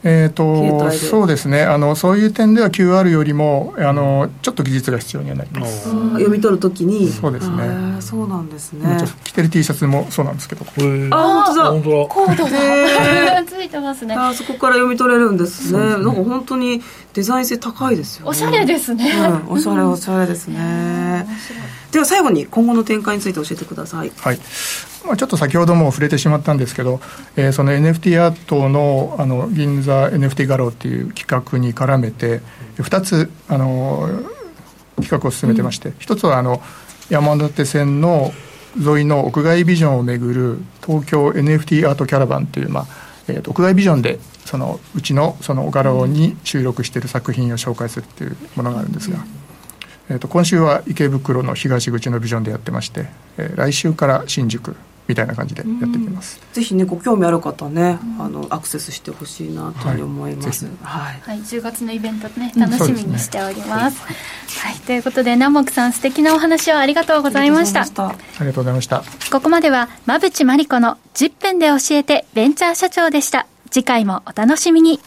えーと、そうですね。あのそういう点では QR よりもあのちょっと技術が必要にはなります。読み取るときに。そうですね。そうなんですね。着てる T シャツもそうなんですけど。あ本当だ。本当だ。コードが。ついてますね。あそこから読み取れるんですね、ね、なんか本当にデザイン性高いですよね。おしゃれですね、うん、おしゃれおしゃれですね、では最後に今後の展開について教えてください。はいまあ、ちょっと先ほども触れてしまったんですけど、えー、その NFT アートのあの銀座 NFT 画廊っていう企画に絡めて2つあの企画を進めてまして、うん、1つはあの山手線の沿いの屋外ビジョンをめぐる東京 NFT アートキャラバンという、まあえー、と屋外ビジョンでそのうちのその画廊に収録している作品を紹介するっていうものがあるんですが。えーと、今週は池袋の東口のビジョンでやってまして、えー、来週から新宿みたいな感じでやっていきます、ぜひねご興味ある方ね、あのアクセスしてほしいなと思います、はい、はい、10月のイベントね楽しみにしております、ね、はい、ということで南木さん素敵なお話をありがとうございました。ありがとうございました。ここまでは馬淵真理子の10分で教えてベンチャー社長でした。次回もお楽しみに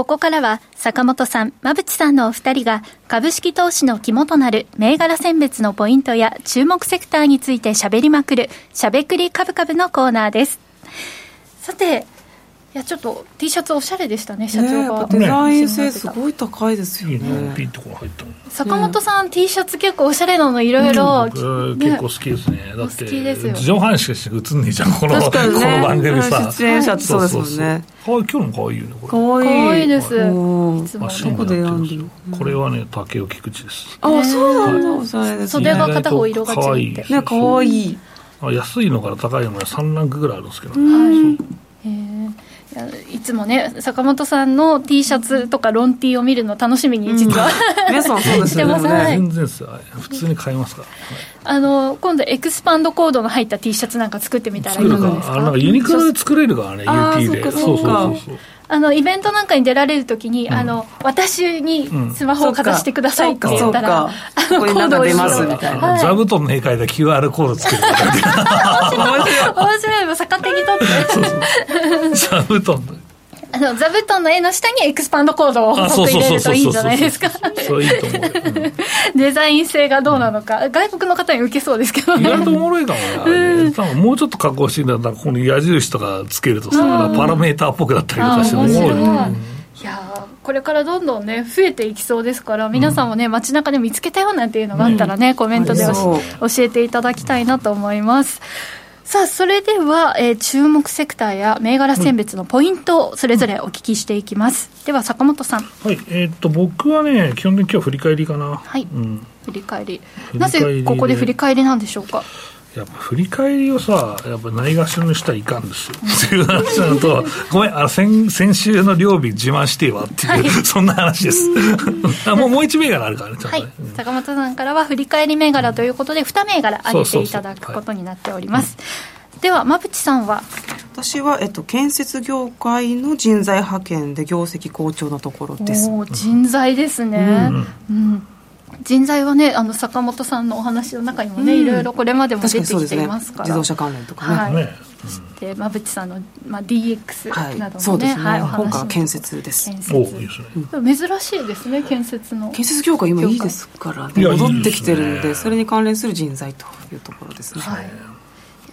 ここからは坂本さん、馬淵さんのお二人が株式投資の肝となる銘柄選別のポイントや注目セクターについて喋りまくるしゃべくり株株のコーナーです。さて、いやちょっと T シャツおしゃれでしたね社長が、ね、デザイン性すごい高いですよね。ピンとこ入った坂本さん、T シャツ結構おしゃれなのいろいろ、結構好きですね。だって上半身しか映んねえじゃんこの,、この番組さ 出演者ってそうですもんね。かわい今日も可愛いよねこれ。かわいいです。いつもどこで選んでるこれはね竹尾菊池です。あそうなんだ。おしゃれです袖が片方色が違ってねかわい。い安いのから高いのまで3ランクぐらいあるんですけど、はい。へえいつもね坂本さんの T シャツとかロン T を見るの楽しみに実は、うん、皆さんそうですよね。全然です普通に買いますから、あの今度エクスパンドコードの入った T シャツなんか作ってみたらい。いかですかあなんかユニクロで作れるから。ね UT でそうそうそうそうあのイベントなんかに出られるときに、うん、あの私にスマホをかざしてくださいって言ったら、うん、あのコードを出ますみたい。な、座布団の絵描いた QR コードつけるみたいな。面白い。面白い。逆手にとって。座布団あの座布団の絵の下にエクスパンドコードを入れるといいんじゃないですか？そういいと思う、うん、デザイン性がどうなのか、外国の方に受けそうですけどね。意外とおもろいかもね、多分もうちょっと加工してんだったらここに矢印とかつけるとさ、パラメーターっぽくなったりとかしておもろいね。い。やこれからどんどんね増えていきそうですから皆さんもね、街中で見つけたよなんていうのがあったらね、コメントで教えていただきたいなと思いますさあそれでは、えー、注目セクターや銘柄選別のポイントをそれぞれお聞きしていきます、では坂本さん。はいえー、っと僕はね基本的に今日は振り返りかな。はい、うん、振り返り。なぜここで振り返りなんでしょうか？やっぱ振り返りをさ、やっぱないがしろにしたらいかんですよ。っていう話なのと、ごめん、あの先先週の料理自慢してわっていう、はい、そんな話です。あ もうもう一銘柄あるからね、はい、坂本さんからは振り返り銘柄ということで、2銘柄挙げていただくことになっております。では馬淵さんは？私は、えっと、建設業界の人材派遣で業績好調なところです。人材ですね、うん、うん人材はねあの坂本さんのお話の中にもね、うん、いろいろこれまでも出てきていますから、ね、自動車関連とかね、はい。ね。そして馬淵さんの、まあ、DX などもね、はい、そうですね、はい、今回は建設です。建設珍しいですね建設の。建設業界今いいですからね。戻ってきてるんでそれに関連する人材というところですね、はい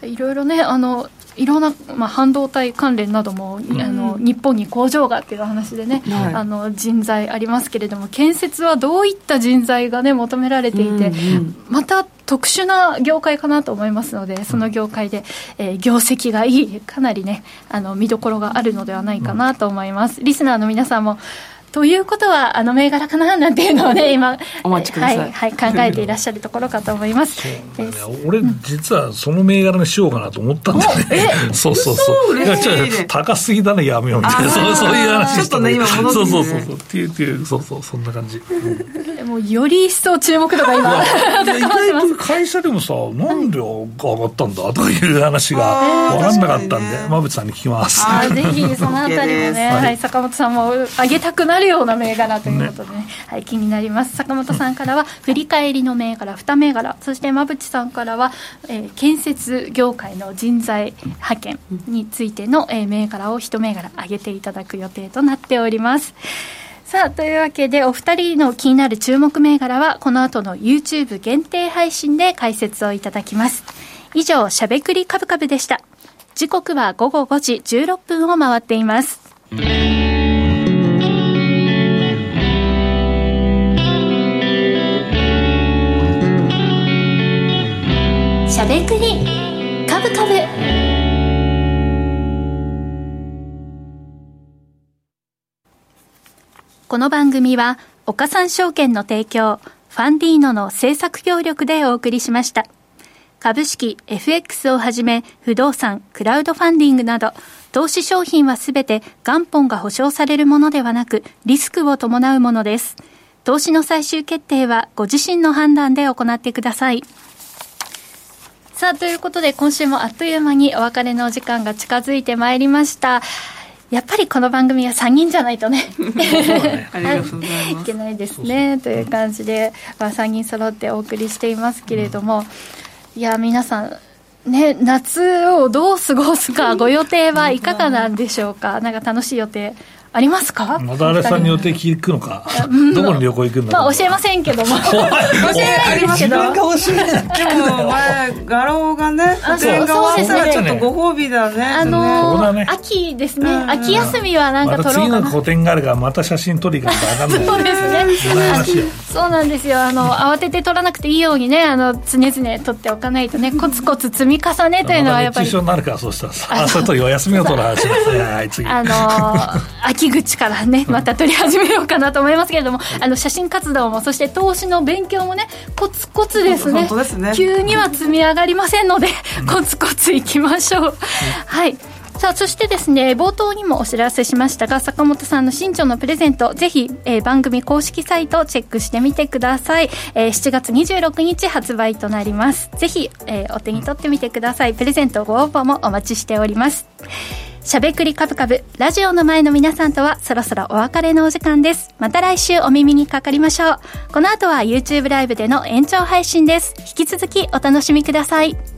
いろいろねあのいろんな、まあ、半導体関連なども、うん、あの日本に工場がっていう話でね、はい、あの人材ありますけれども建設はどういった人材がね求められていて、うんうん、また特殊な業界かなと思いますのでその業界で、えー、業績がいいかなりねあの見どころがあるのではないかなと思います、リスナーの皆さんもということはあの銘柄かななんていうのをね今お待ちください、はい、はい、考えていらっしゃるところかと思います。そうね、俺、実はその銘柄にしようかなと思ったんだね。そうそうそう。いやちょ高すぎだねやめようみたいな。そうそういう話。ちょっとね今戻って、ね、そうそうそうそう。っていうっていうそうそうそんな感じ、うん、もうより一層注目度が今 意外と会社でもさなんで上がったんだ？という話が分かんなかったんで。馬淵さんに聞きます。あぜひそのあたりもね、はい、坂本さんも上げたくなるような銘柄ということでね、ね。はい、気になります。坂本さんからは振り返りの銘柄2銘柄そして馬淵さんからは、えー、建設業界の人材派遣についての、えー、銘柄を1銘柄上げていただく予定となっております。さあというわけでお二人の気になる注目銘柄はこの後の YouTube 限定配信で解説をいただきます。以上しゃべくりカブカブでした。時刻は午後5時16分を回っていますくりカブカブ。この番組は岡三証券の提供ファンディーノの制作協力でお送りしました。株式 FX をはじめ不動産クラウドファンディングなど投資商品はすべて元本が保証されるものではなくリスクを伴うものです。投資の最終決定はご自身の判断で行ってください。さあ、ということで、今週もあっという間にお別れのお時間が近づいてまいりました。やっぱりこの番組は3人じゃないとね。いけないですね。という感じで、まあ、3人揃ってお送りしていますけれども、いや皆さんね、夏をどう過ごすかご予定はいかがなんでしょうか？なんか楽しい予定ありますか？またあれさんに予定聞くのか、どこに旅行行くんだまあ教えませんけども。教えないですけど。でも前画廊がね個展が終わったらちょっとご褒美だね。あの秋ですね。秋休みはなんか撮ろうかな。次の個展があるからまた写真撮りがか分かんない そうですねそうなんですよ。あの慌てて撮らなくていいようにねあの常々撮っておかないとねコツコツ積み重ねというのはやっぱり。熱中症になるからそうしたら。あそれとお休みを取る話ですねはい次。あの秋口からねまた撮り始めようかなと思いますけれどもあの写真活動もそして投資の勉強もねコツコツですね。急には積み上がりませんのでコツコツいきましょう、はいさあそしてですね冒頭にもお知らせしましたが坂本さんの新庄のプレゼントぜひ、えー、番組公式サイトをチェックしてみてください、えー、7月26日発売となりますぜひ、えー、お手に取ってみてくださいプレゼントご応募もお待ちしておりますしゃべくりカブカブ、ラジオの前の皆さんとはそろそろお別れのお時間です。また来週お耳にかかりましょう。この後は YouTube ライブでの延長配信です。引き続きお楽しみください。